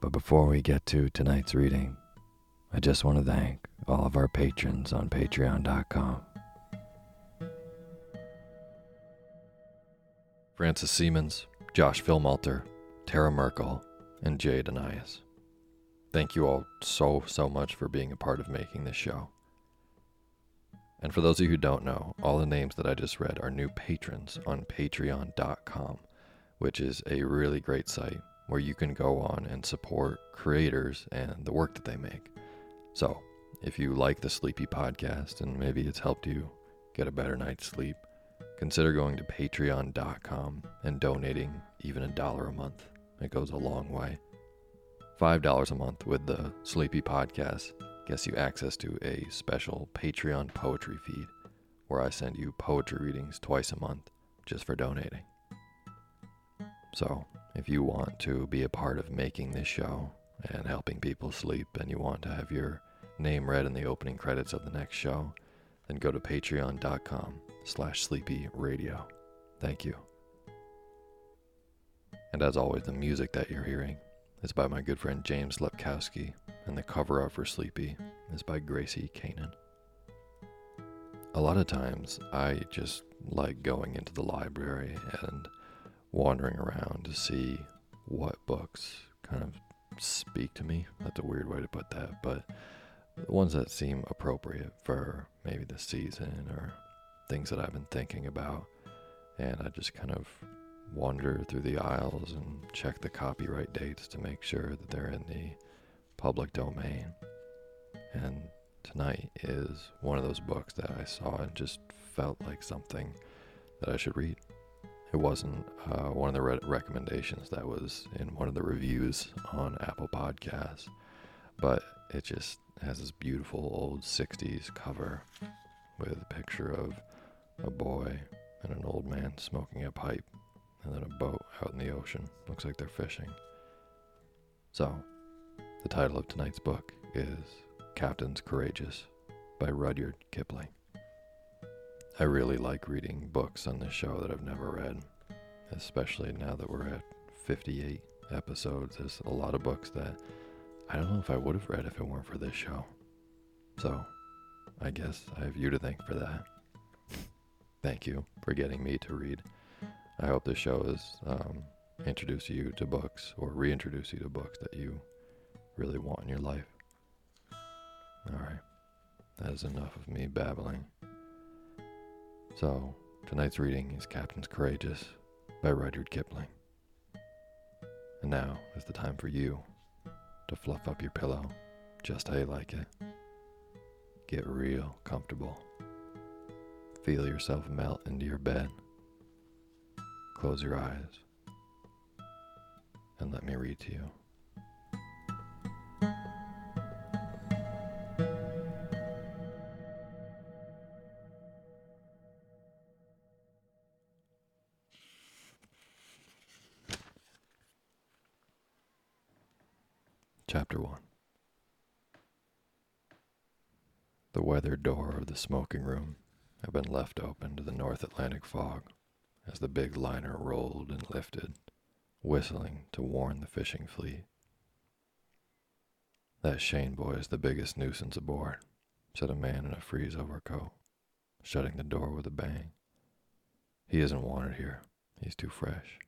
But before we get to tonight's reading, I just want to thank all of our patrons on patreon.com. Francis Siemens, Josh Philmalter, Tara Merkel, and Jade Anais. Thank you all so, so much for being a part of making this show. And for those of you who don't know, all the names that I just read are new patrons on patreon.com, which is a really great site where you can go on and support creators and the work that they make. So, if you like the Sleepy podcast and maybe it's helped you get a better night's sleep, consider going to patreon.com and donating even a dollar a month. It goes a long way. $5 a month with the Sleepy podcast gets you access to a special Patreon poetry feed where I send you poetry readings twice a month just for donating. So, if you want to be a part of making this show and helping people sleep and you want to have your name read in the opening credits of the next show, then go to patreon.com slash sleepy radio. Thank you. And as always, the music that you're hearing is by my good friend James Lepkowski, and the cover art for Sleepy is by Gracie Kanan. A lot of times, I just like going into the library and wandering around to see what books kind of speak to me. That's a weird way to put that, but the ones that seem appropriate for maybe the season or things that I've been thinking about. And I just kind of wander through the aisles and check the copyright dates to make sure that they're in the public domain. And tonight is one of those books that I saw and just felt like something that I should read. It wasn't uh, one of the re- recommendations that was in one of the reviews on Apple Podcasts, but it just has this beautiful old 60s cover with a picture of a boy and an old man smoking a pipe and then a boat out in the ocean. Looks like they're fishing. So, The title of tonight's book is Captains Courageous by Rudyard Kipling. I really like reading books on this show that I've never read, especially now that we're at 58 episodes. There's a lot of books that I don't know if I would have read if it weren't for this show. So, I guess I have you to thank for that. Thank you for getting me to read. I hope this show has um, introduced you to books or reintroduced you to books that you really want in your life. All right, that is enough of me babbling. So, tonight's reading is Captains Courageous by Rudyard Kipling. And now is the time for you to fluff up your pillow just how you like it. Get real comfortable. Feel yourself melt into your bed. Close your eyes and let me read to you. The weathered door of the smoking room had been left open to the North Atlantic fog as the big liner rolled and lifted, whistling to warn the fishing fleet. That Cheyne boy is the biggest nuisance aboard, said a man in a frieze overcoat, shutting the door with a bang. He isn't wanted here. He's too fresh.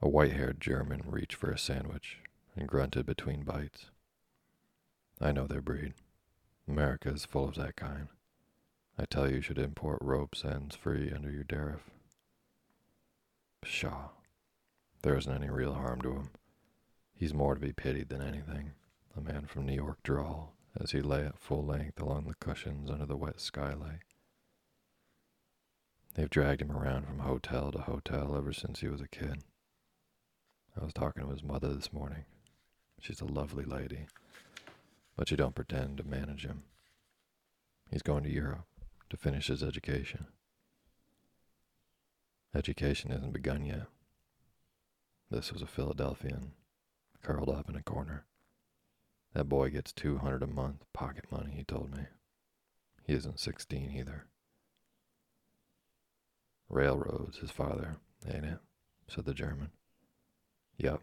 A white haired German reached for a sandwich and grunted between bites. I know their breed. America is full of that kind. I tell you, you should import ropes ends free under your tariff. Pshaw. There isn't any real harm to him. He's more to be pitied than anything, the man from New York drawled as he lay at full length along the cushions under the wet skylight. They've dragged him around from hotel to hotel ever since he was a kid. I was talking to his mother this morning. She's a lovely lady, but you don't pretend to manage him. He's going to Europe to finish his education. Education isn't begun yet. This was a Philadelphian, curled up in a corner. That boy gets two hundred a month pocket money, he told me. He isn't sixteen either. Railroads, his father, ain't it? said the German. Yep.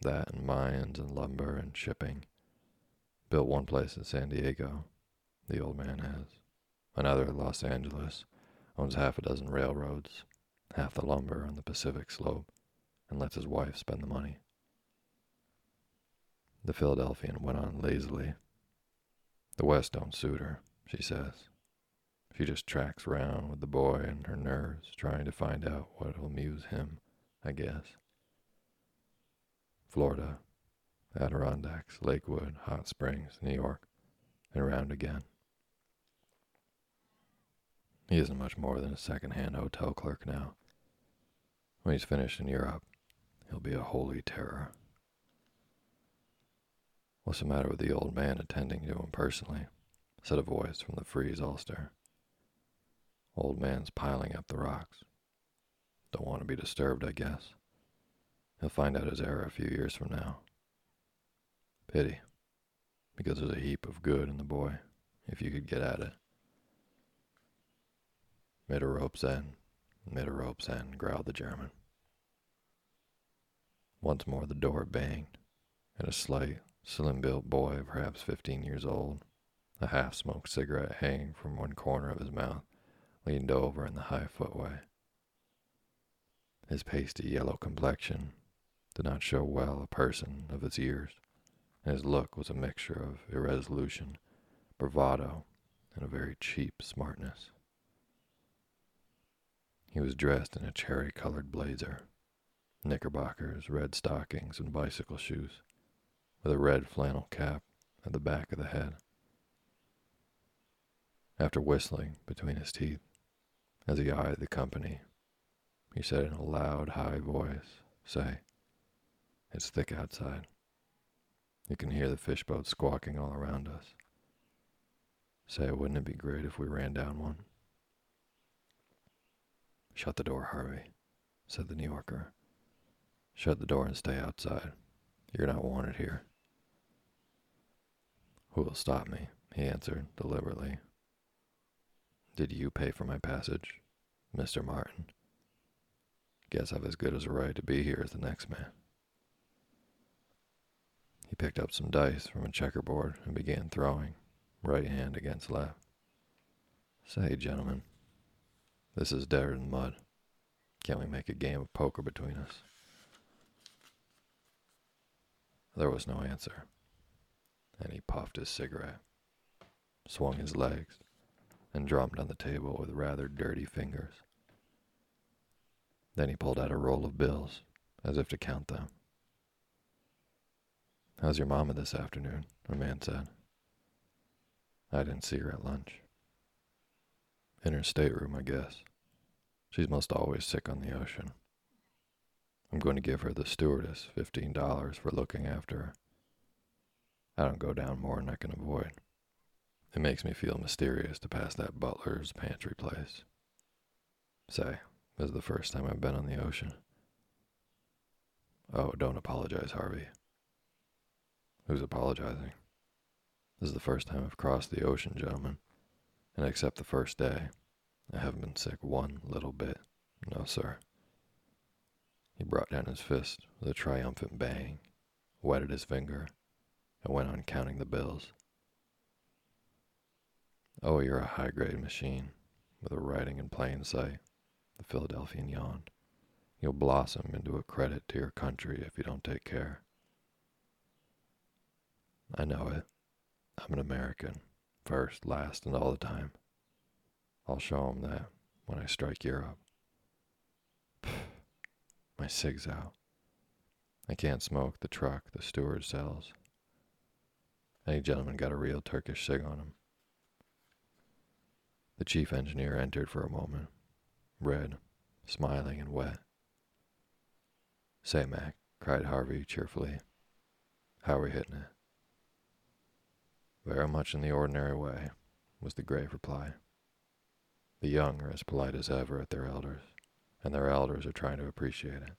That and mines and lumber and shipping. Built one place in San Diego, the old man has. Another in Los Angeles. Owns half a dozen railroads, half the lumber on the Pacific slope, and lets his wife spend the money. The Philadelphian went on lazily. The West don't suit her, she says. She just tracks round with the boy and her nerves, trying to find out what'll amuse him, I guess. Florida, Adirondacks, Lakewood, Hot Springs, New York, and around again. He isn't much more than a second-hand hotel clerk now. When he's finished in Europe, he'll be a holy terror. What's the matter with the old man attending to him personally? said a voice from the frieze Ulster. Old man's piling up the rocks. Don't want to be disturbed, I guess. He'll find out his error a few years from now. Pity, because there's a heap of good in the boy, if you could get at it. Mid a rope's end, mid a rope's end, growled the German. Once more the door banged, and a slight, slim-built boy, perhaps fifteen years old, a half-smoked cigarette hanging from one corner of his mouth, leaned over in the high footway. His pasty yellow complexion did not show well a person of his years, and his look was a mixture of irresolution, bravado, and a very cheap smartness. He was dressed in a cherry colored blazer, knickerbockers, red stockings, and bicycle shoes, with a red flannel cap at the back of the head. After whistling between his teeth, as he eyed the company, he said in a loud, high voice, Say, it's thick outside. You can hear the fish boats squawking all around us. Say, wouldn't it be great if we ran down one? Shut the door, Harvey, said the New Yorker. Shut the door and stay outside. You're not wanted here. Who will stop me? He answered deliberately. Did you pay for my passage, Mr. Martin? Guess I've as good as a right to be here as the next man. He picked up some dice from a checkerboard and began throwing, right hand against left. Say, gentlemen, this is deader than mud. Can't we make a game of poker between us? There was no answer, and he puffed his cigarette, swung his legs, and drummed on the table with rather dirty fingers. Then he pulled out a roll of bills, as if to count them. How's your mama this afternoon? A man said. I didn't see her at lunch. In her stateroom, I guess. She's most always sick on the ocean. I'm going to give her the stewardess $15 for looking after her. I don't go down more than I can avoid. It makes me feel mysterious to pass that butler's pantry place. Say, this is the first time I've been on the ocean. Oh, don't apologize, Harvey. Who's apologizing? This is the first time I've crossed the ocean, gentlemen, and except the first day, I haven't been sick one little bit. No, sir. He brought down his fist with a triumphant bang, wetted his finger, and went on counting the bills. Oh, you're a high grade machine, with a writing in plain sight, the Philadelphian yawned. You'll blossom into a credit to your country if you don't take care. I know it. I'm an American, first, last, and all the time. I'll show 'em that when I strike Europe. My cig's out. I can't smoke the truck the steward sells. Any gentleman got a real Turkish cig on him. The chief engineer entered for a moment, red, smiling, and wet. Say, Mac, cried Harvey cheerfully. How are we hitting it? Very much in the ordinary way, was the grave reply. The young are as polite as ever at their elders and their elders are trying to appreciate it.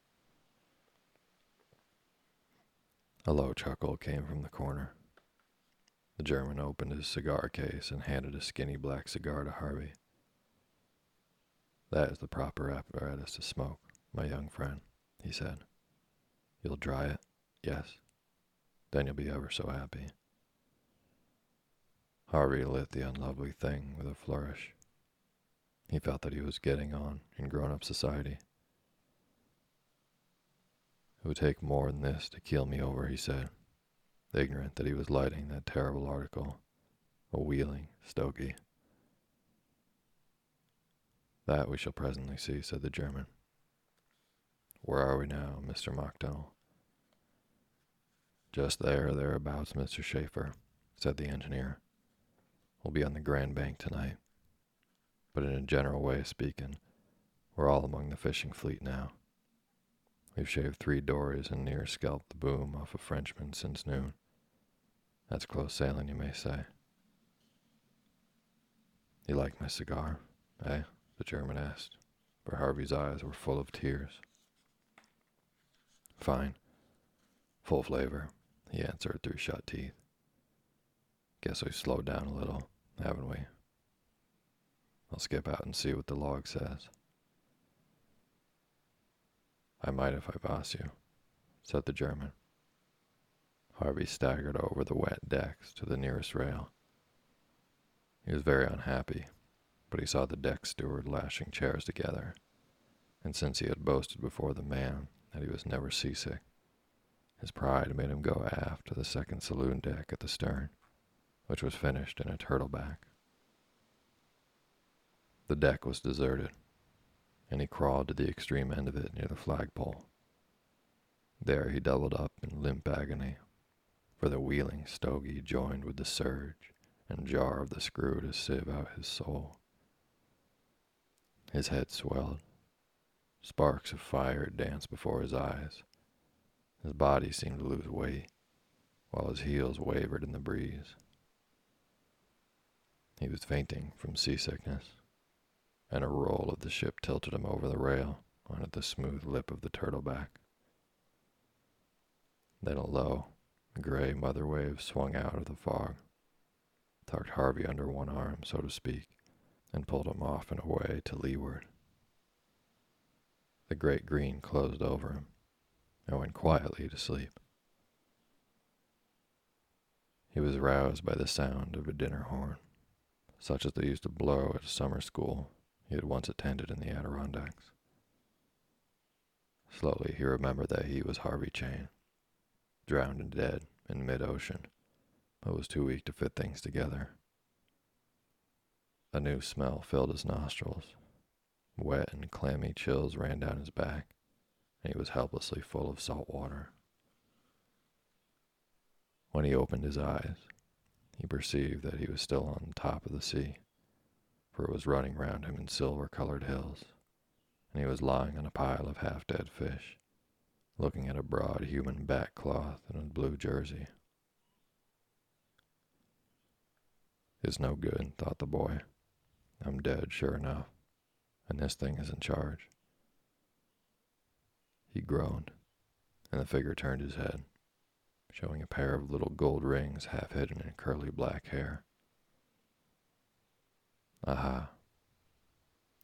A low chuckle came from the corner. The German opened his cigar case and handed a skinny black cigar to Harvey. That is the proper apparatus to smoke, my young friend, he said. You'll dry it, yes. Then you'll be ever so happy. Harvey lit the unlovely thing with a flourish. He felt that he was getting on in grown up society. It would take more than this to keel me over, he said, ignorant that he was lighting that terrible article, a wheeling stogie. That we shall presently see, said the German. Where are we now, Mr. McRannel? Just there thereabouts, Mr. Schaefer, said the engineer. We'll be on the Grand Bank tonight but in a general way of speaking, we're all among the fishing fleet now. We've shaved three dories and near scalped the boom off a Frenchman since noon. That's close sailing, you may say. You like my cigar, eh? The German asked, for Harvey's eyes were full of tears. Fine. Full flavor, he answered through shut teeth. Guess we've slowed down a little, haven't we? I'll skip out and see what the log says. I might if I boss you, said the German. Harvey staggered over the wet decks to the nearest rail. He was very unhappy, but he saw the deck steward lashing chairs together, and since he had boasted before the man that he was never seasick, his pride made him go aft to the second saloon deck at the stern, which was finished in a turtleback. The deck was deserted, and he crawled to the extreme end of it near the flagpole. There he doubled up in limp agony, for the wheeling stogie joined with the surge and jar of the screw to sieve out his soul. His head swelled. Sparks of fire danced before his eyes. His body seemed to lose weight, while his heels wavered in the breeze. He was fainting from seasickness and a roll of the ship tilted him over the rail onto the smooth lip of the turtleback. Then a low, gray mother wave swung out of the fog, tucked Harvey under one arm, so to speak, and pulled him off and away to leeward. The great green closed over him and went quietly to sleep. He was roused by the sound of a dinner horn, such as they used to blow at a summer school he had once attended in the Adirondacks. Slowly he remembered that he was Harvey Cheyne, drowned and dead in mid-ocean, but was too weak to fit things together. A new smell filled his nostrils. Wet and clammy chills ran down his back, and he was helplessly full of salt water. When he opened his eyes, he perceived that he was still on top of the sea, for it was running round him in silver colored hills, and he was lying on a pile of half dead fish, looking at a broad human back cloth and a blue jersey. It's no good, thought the boy. I'm dead, sure enough, and this thing is in charge. He groaned, and the figure turned his head showing a pair of little gold rings half hidden in curly black hair. Aha.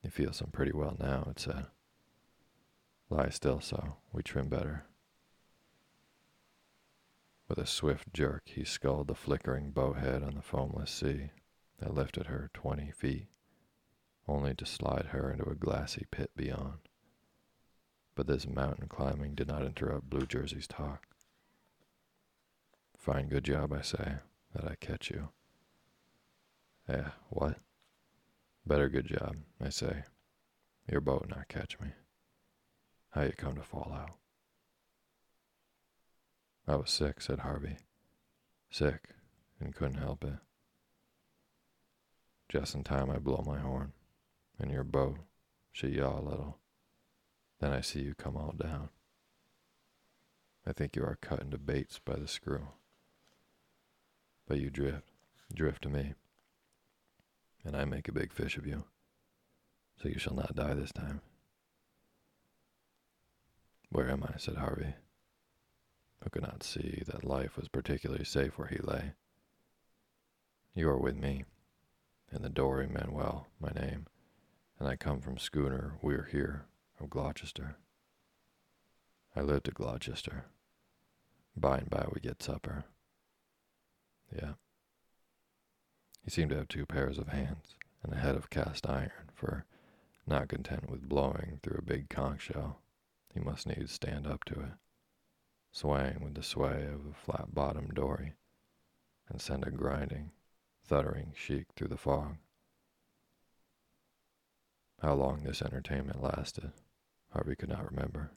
You feel some pretty well now, it said. Lie still so, we trim better. With a swift jerk, he sculled the flickering bowhead on the foamless sea that lifted her twenty feet, only to slide her into a glassy pit beyond. But this mountain climbing did not interrupt Blue Jersey's talk. Fine, good job, I say, that I catch you. Eh, what? Better good job, I say. Your boat not catch me. How you come to fall out? I was sick, said Harvey. Sick, and couldn't help it. Just in time I blow my horn, and your boat, she yaw a little. Then I see you come all down. I think you are cut into baits by the screw. But you drift, drift to me, and I make a big fish of you, so you shall not die this time. Where am I? said Harvey, who could not see that life was particularly safe where he lay. You are with me, in the Dory Manuel, my name, and I come from schooner We're Here of Gloucester. I lived at Gloucester. By and by we get supper. Yeah. He seemed to have two pairs of hands and a head of cast iron, for, not content with blowing through a big conch shell, he must needs stand up to it, swaying with the sway of a flat-bottomed dory, and send a grinding, thuttering shriek through the fog. How long this entertainment lasted, Harvey could not remember,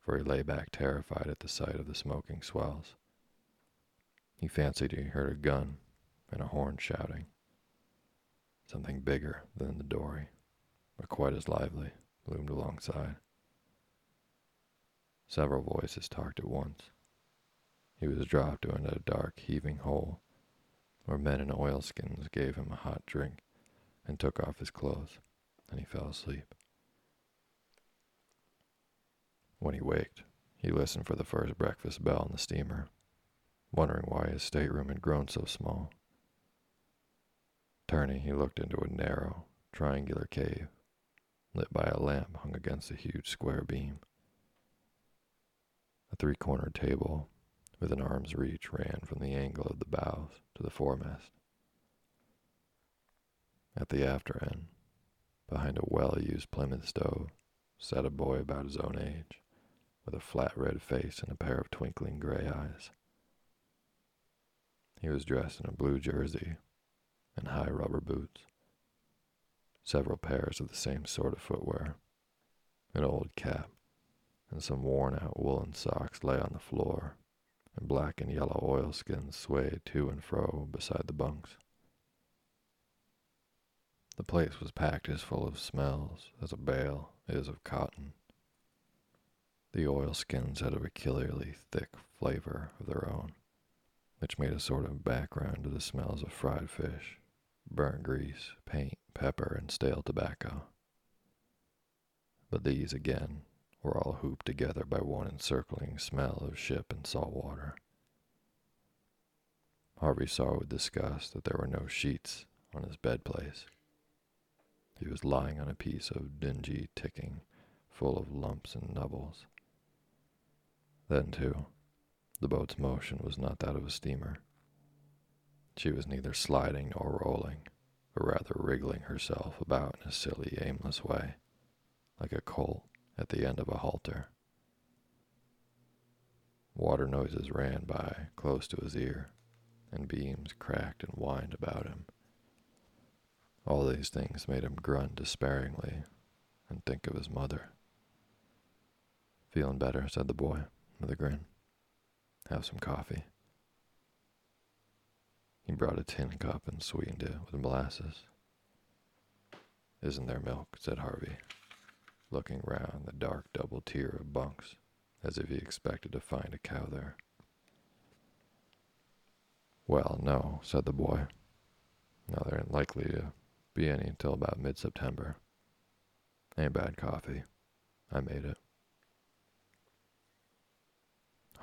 for he lay back terrified at the sight of the smoking swells he fancied he heard a gun and a horn shouting. Something bigger than the dory, but quite as lively, loomed alongside. Several voices talked at once. He was dropped into a dark, heaving hole where men in oilskins gave him a hot drink and took off his clothes, and he fell asleep. When he waked, he listened for the first breakfast bell on the steamer wondering why his stateroom had grown so small. Turning, he looked into a narrow, triangular cave, lit by a lamp hung against a huge square beam. A three cornered table with an arm's reach ran from the angle of the bows to the foremast. At the after end, behind a well used Plymouth stove, sat a boy about his own age, with a flat red face and a pair of twinkling gray eyes. He was dressed in a blue jersey and high rubber boots, several pairs of the same sort of footwear, an old cap, and some worn out woolen socks lay on the floor, and black and yellow oilskins swayed to and fro beside the bunks. The place was packed as full of smells as a bale is of cotton. The oilskins had a peculiarly thick flavor of their own which made a sort of background to the smells of fried fish, burnt grease, paint, pepper, and stale tobacco. But these, again, were all hooped together by one encircling smell of ship and salt water. Harvey saw with disgust that there were no sheets on his bed place. He was lying on a piece of dingy ticking full of lumps and nubbles. Then, too, the boat's motion was not that of a steamer. She was neither sliding nor rolling, but rather wriggling herself about in a silly, aimless way, like a colt at the end of a halter. Water noises ran by close to his ear, and beams cracked and whined about him. All these things made him grunt despairingly and think of his mother. Feeling better, said the boy with a grin. Have some coffee. He brought a tin cup and sweetened it with molasses. Isn't there milk? said Harvey, looking round the dark double tier of bunks as if he expected to find a cow there. Well, no, said the boy. Now there ain't likely to be any until about mid September. Ain't bad coffee. I made it.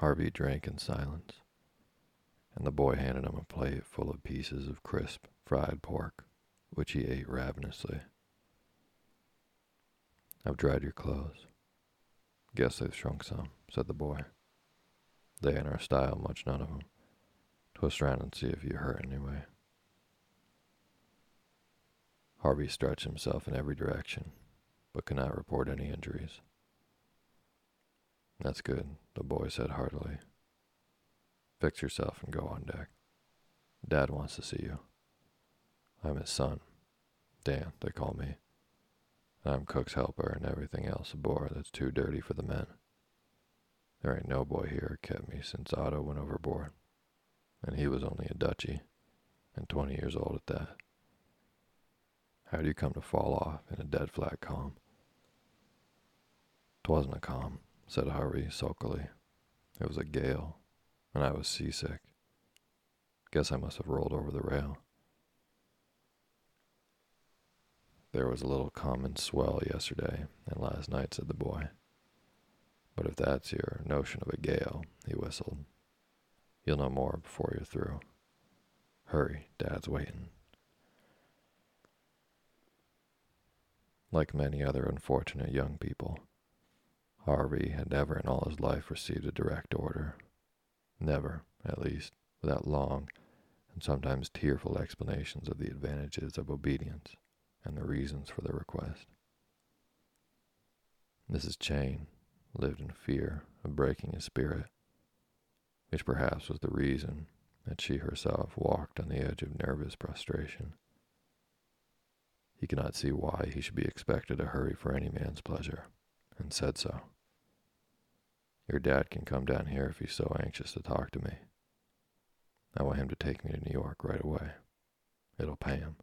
Harvey drank in silence and the boy handed him a plate full of pieces of crisp fried pork, which he ate ravenously. I've dried your clothes. Guess they've shrunk some, said the boy. They ain't our style, much none of 'em. Twist round and see if you hurt anyway. Harvey stretched himself in every direction, but could not report any injuries. That's good, the boy said heartily. Fix yourself and go on deck. Dad wants to see you. I'm his son. Dan, they call me. I'm cook's helper and everything else aboard that's too dirty for the men. There ain't no boy here kept me since Otto went overboard, and he was only a Dutchy, and twenty years old at that. How do you come to fall off in a dead flat calm? Twasn't a calm, said Harvey sulkily. It was a gale, and I was seasick. Guess I must have rolled over the rail. There was a little common swell yesterday and last night, said the boy. But if that's your notion of a gale, he whistled, you'll know more before you're through. Hurry, Dad's waiting. Like many other unfortunate young people, Harvey had never in all his life received a direct order Never, at least, without long and sometimes tearful explanations of the advantages of obedience and the reasons for the request. Mrs. Cheyne lived in fear of breaking his spirit, which perhaps was the reason that she herself walked on the edge of nervous prostration. He could not see why he should be expected to hurry for any man's pleasure, and said so. Your dad can come down here if he's so anxious to talk to me. I want him to take me to New York right away. It'll pay him.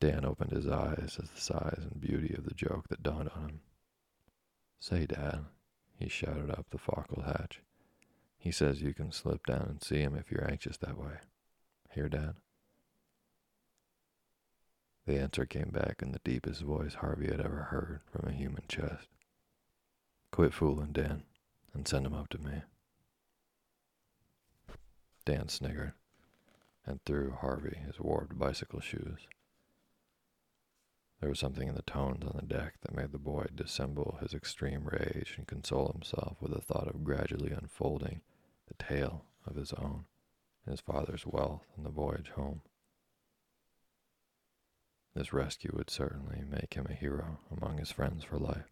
Dan opened his eyes at the size and beauty of the joke that dawned on him. Say, Dad, he shouted up the forecastle hatch. He says you can slip down and see him if you're anxious that way. Hear, Dad? The answer came back in the deepest voice Harvey had ever heard from a human chest. Quit fooling, Dan, and send him up to me. Dan sniggered and threw Harvey his warped bicycle shoes. There was something in the tones on the deck that made the boy dissemble his extreme rage and console himself with the thought of gradually unfolding the tale of his own his father's wealth and the voyage home. This rescue would certainly make him a hero among his friends for life.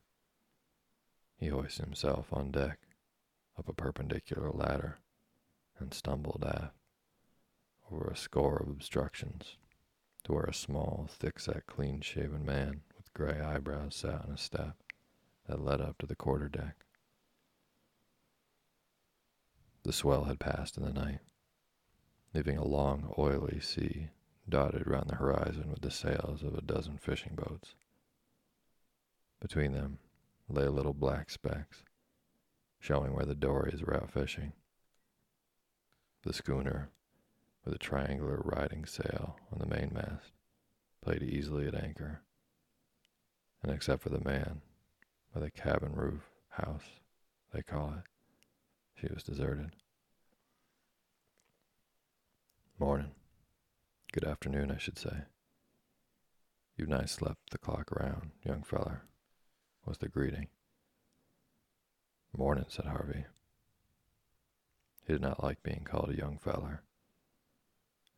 He hoisted himself on deck, up a perpendicular ladder, and stumbled aft, over a score of obstructions, to where a small, thick-set, clean-shaven man with gray eyebrows sat on a step that led up to the quarter-deck. The swell had passed in the night, leaving a long, oily sea dotted round the horizon with the sails of a dozen fishing boats. Between them, lay little black specks, showing where the dories were out fishing. The schooner, with a triangular riding sail on the mainmast, played easily at anchor, and except for the man by the cabin roof house, they call it, she was deserted. Morning. Good afternoon, I should say. You've nice slept the clock around, young feller, was the greeting. Morning, said Harvey. He did not like being called a young feller.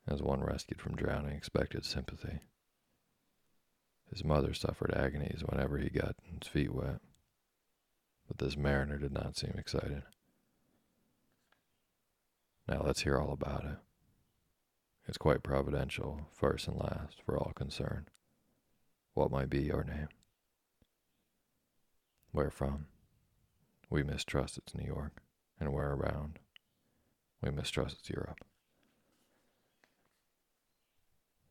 As one rescued from drowning expected sympathy. His mother suffered agonies whenever he got his feet wet, but this mariner did not seem excited. Now let's hear all about it. It's quite providential, first and last, for all concerned. What might be your name? Where from? We mistrust it's New York, and where around? We mistrust it's Europe.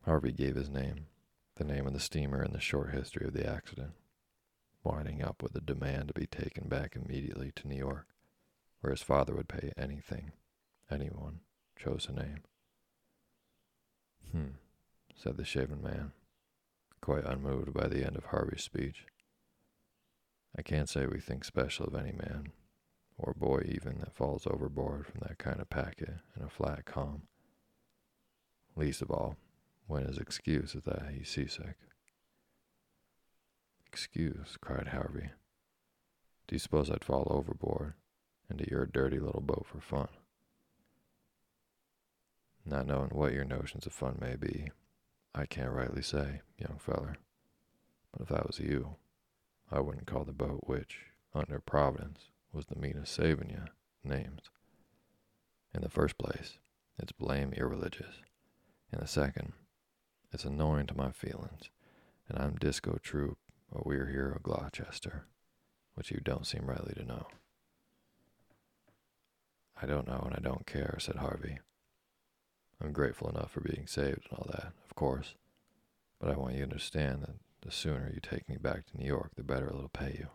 Harvey gave his name, the name of the steamer, and the short history of the accident, winding up with a demand to be taken back immediately to New York, where his father would pay anything anyone chose to name. Hmm, said the shaven man, quite unmoved by the end of Harvey's speech. I can't say we think special of any man, or boy even, that falls overboard from that kind of packet in a flat calm. Least of all, when his excuse is that he's seasick. Excuse, cried Harvey. Do you suppose I'd fall overboard into your dirty little boat for fun? Not knowing what your notions of fun may be, I can't rightly say, young feller. But if I was you, I wouldn't call the boat which, under Providence, was the meanest saving you, names. In the first place, it's blame irreligious. In the second, it's annoying to my feelings, and I'm Disko Troop, a we're here of Gloucester, which you don't seem rightly to know. I don't know and I don't care, said Harvey. I'm grateful enough for being saved and all that, of course, but I want you to understand that the sooner you take me back to New York, the better it'll pay you.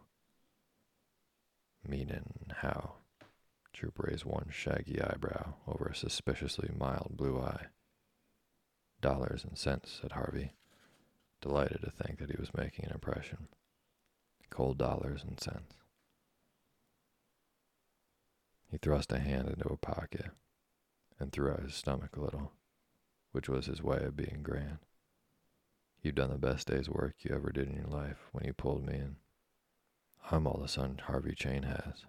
Meaning how? Troop raised one shaggy eyebrow over a suspiciously mild blue eye. Dollars and cents, said Harvey, delighted to think that he was making an impression. Cold dollars and cents. He thrust a hand into a pocket and threw out his stomach a little, which was his way of being grand. You've done the best day's work you ever did in your life when you pulled me in. I'm all the son Harvey Cheyne has.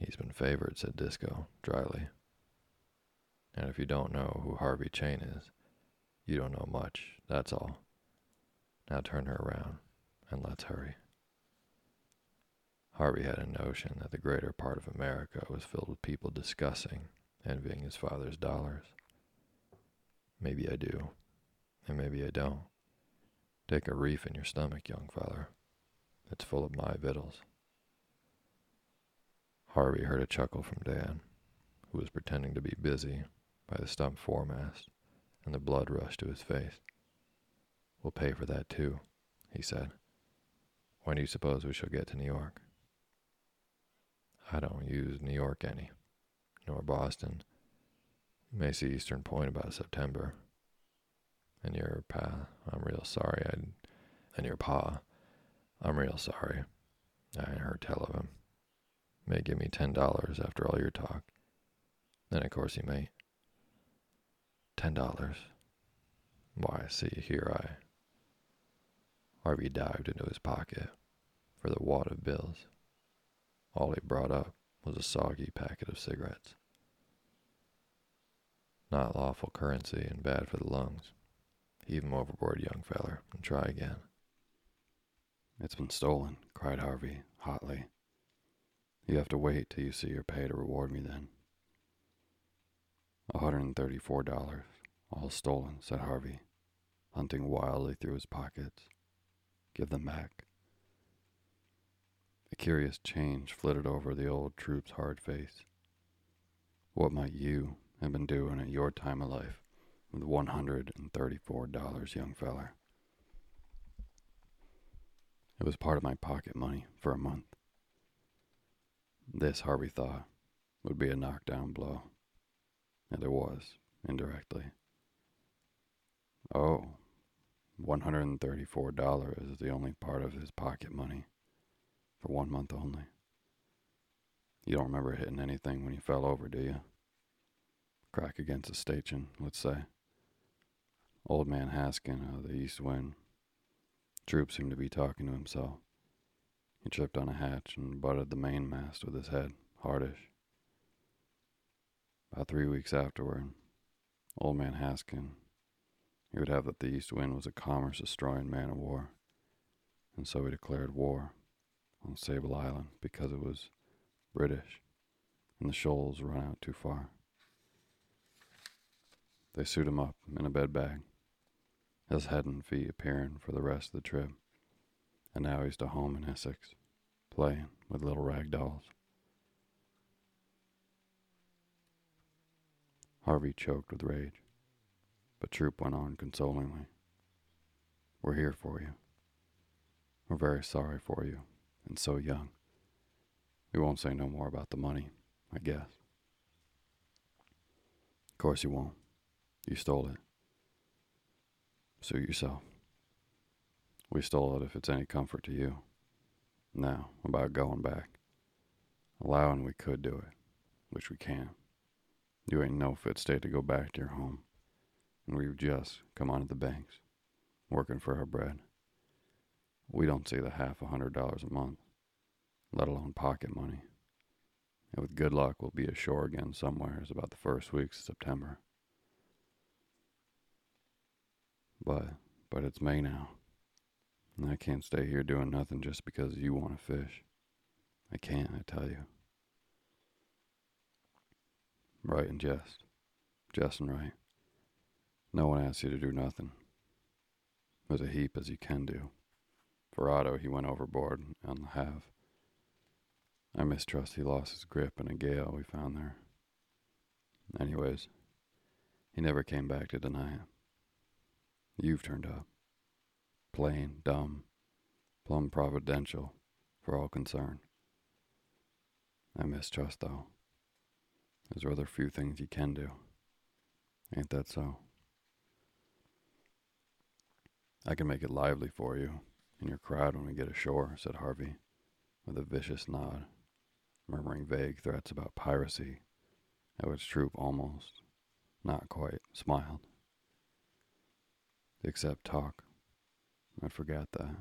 He's been favored, said Disko dryly. And if you don't know who Harvey Cheyne is, you don't know much, that's all. Now turn her around and let's hurry. Harvey had a notion that the greater part of America was filled with people discussing, envying his father's dollars. Maybe I do, and maybe I don't. Take a reef in your stomach, young feller. It's full of my victuals. Harvey heard a chuckle from Dan, who was pretending to be busy by the stump foremast, and the blood rushed to his face. We'll pay for that too, he said. When do you suppose we shall get to New York? I don't use New York any, nor Boston. You may see Eastern Point about September. And your pa, I'm real sorry. I, and your pa, I'm real sorry. I ain't heard tell of him. May give me ten dollars after all your talk. Then of course he may. Ten dollars. Why, see here I. Harvey dived into his pocket for the wad of bills. All he brought up was a soggy packet of cigarettes. Not lawful currency and bad for the lungs. Heave 'em overboard, young feller, and try again. It's been stolen, cried Harvey hotly. You have to wait till you see your pay to reward me then. A hundred and thirty-four dollars, all stolen, said Harvey, hunting wildly through his pockets. Give them back. A curious change flitted over the old troop's hard face. What might you have been doing at your time of life with one hundred and thirty-four dollars, young feller? It was part of my pocket money for a month. This, Harvey thought, would be a knockdown blow. And it was, indirectly. Oh, $134 is the only part of his pocket money for one month only. You don't remember hitting anything when you fell over, do you? Crack against a station, let's say. Old man Haskin of the East Wind. Troop seemed to be talking to himself. He tripped on a hatch and butted the mainmast with his head, hardish. About three weeks afterward, old man Haskin, he would have that the East Wind was a commerce destroying man of war, and so he declared war on Sable Island because it was British and the shoals run out too far. They suit him up in a bed bag, his head and feet appearing for the rest of the trip, and now he's to home in Essex, playing with little rag dolls. Harvey choked with rage, but Troop went on consolingly. We're here for you. We're very sorry for you, and so young. We won't say no more about the money, I guess. Of course you won't. You stole it. Suit yourself. We stole it if it's any comfort to you. Now, about going back. Allowing we could do it, which we can't. You ain't no fit state to go back to your home. And we've just come onto the banks, working for our bread. We don't see the half a hundred dollars a month, let alone pocket money. And with good luck, we'll be ashore again somewheres about the first weeks of September. But, but it's May now. And I can't stay here doing nothing just because you want to fish. I can't, I tell you. Right and jest. Jest and right. No one asks you to do nothing. There's a heap as you can do. Otto, he went overboard on Le Have. I mistrust he lost his grip in a gale we found there. Anyways, he never came back to deny it. You've turned up. Plain, dumb, plumb providential for all concerned. I mistrust, though. There's rather few things you can do. Ain't that so? I can make it lively for you in your crowd when we get ashore, said Harvey, with a vicious nod, murmuring vague threats about piracy, at which Troop almost, not quite, smiled. Except talk. I forgot that.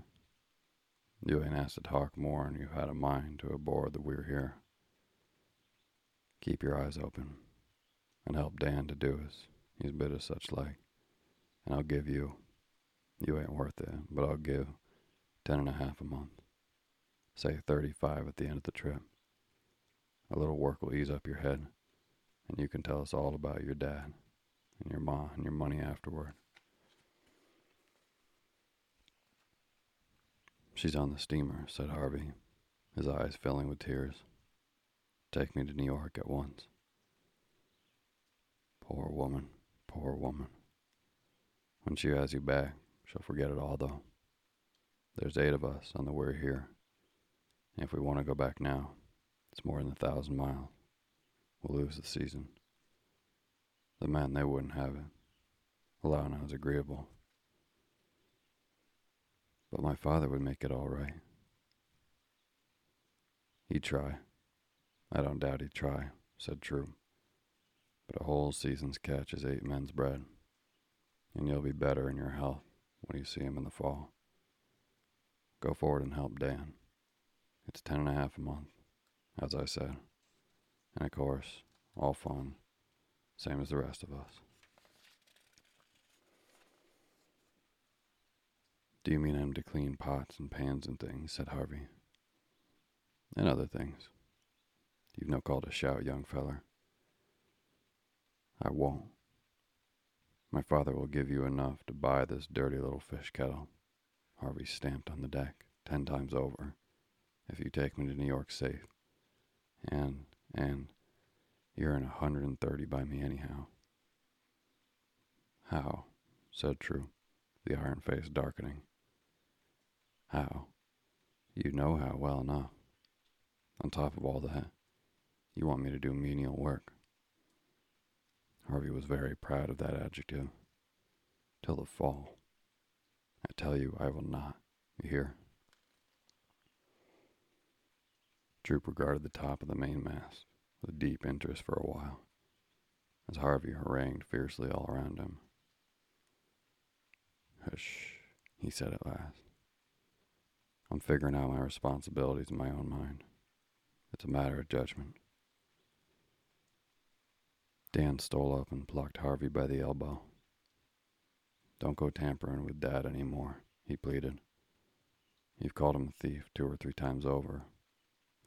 You ain't asked to talk more than you've had a mind to aboard that we're here. Keep your eyes open and help Dan to do as he's bit of such like. And I'll give you, you ain't worth it, but I'll give ten and a half a month. Say thirty-five at the end of the trip. A little work will ease up your head, and you can tell us all about your dad and your ma and your money afterward. She's on the steamer, said Harvey, his eyes filling with tears. Take me to New York at once. Poor woman, poor woman. When she has you back, she'll forget it all, though. There's eight of us on the way here. And if we want to go back now, it's more than a thousand miles. We'll lose the season. The men, they wouldn't have it. I was agreeable. But my father would make it all right. He'd try. I don't doubt he'd try, said Troop. But a whole season's catch is eight men's bread, and you'll be better in your health when you see him in the fall. Go forward and help Dan. It's ten and a half a month, as I said, and of course, all fun, same as the rest of us. Do you mean I'm to clean pots and pans and things? said Harvey. And other things. You've no call to shout, young feller. I won't. My father will give you enough to buy this dirty little fish kettle. Harvey stamped on the deck ten times over. If you take me to New York safe. And, and, you're in a hundred and thirty by me anyhow. How? said Troop, the iron face darkening. How? You know how well enough. On top of all that, you want me to do menial work. Harvey was very proud of that adjective. Till the fall. I tell you, I will not. You hear? Troop regarded the top of the mainmast with deep interest for a while, as Harvey harangued fiercely all around him. Hush, he said at last. I'm figuring out my responsibilities in my own mind. It's a matter of judgment. Dan stole up and plucked Harvey by the elbow. Don't go tampering with Dad anymore, he pleaded. You've called him a thief two or three times over,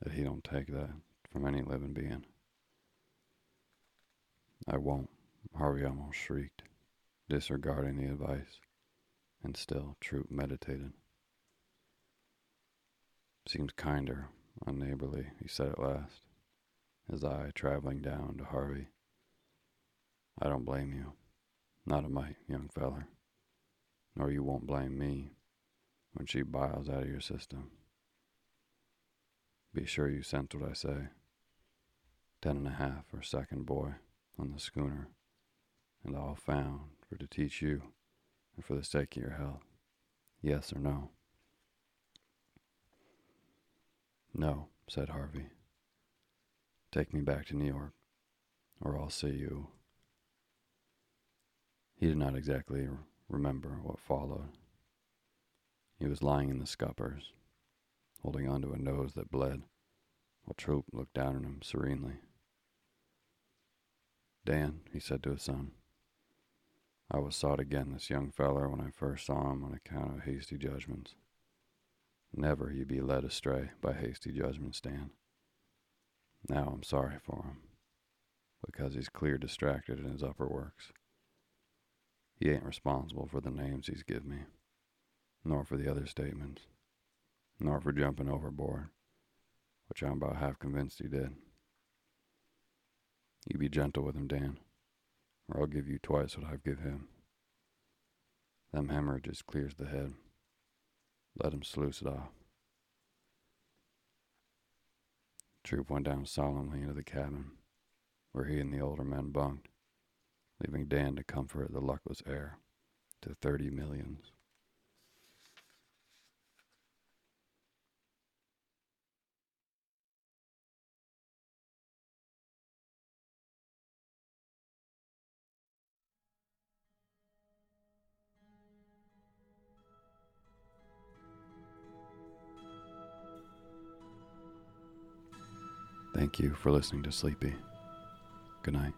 that he don't take that from any living being. I won't, Harvey almost shrieked, disregarding the advice, and still Troop meditated. Seems kinder, unneighborly, he said at last, his eye traveling down to Harvey. I don't blame you, not a mite, young feller, nor you won't blame me when she biles out of your system. Be sure you sense what I say. Ten and a half or second boy on the schooner, and all found for to teach you and for the sake of your health. Yes or no? No, said Harvey. Take me back to New York, or I'll see you. He did not exactly remember what followed. He was lying in the scuppers, holding onto a nose that bled, while Troop looked down at him serenely. Dan, he said to his son, I was sought again this young feller when I first saw him on account of hasty judgments. Never you be led astray by hasty judgments, Dan. Now I'm sorry for him, because he's clear distracted in his upper works. He ain't responsible for the names he's give me, nor for the other statements, nor for jumping overboard, which I'm about half convinced he did. You be gentle with him, Dan, or I'll give you twice what I've give him. Them hemorrhages clears the head. Let him sluice it off. Troop went down solemnly into the cabin, where he and the older men bunked, leaving Dan to comfort the luckless heir to thirty millions. Thank you for listening to Sleepy. Good night.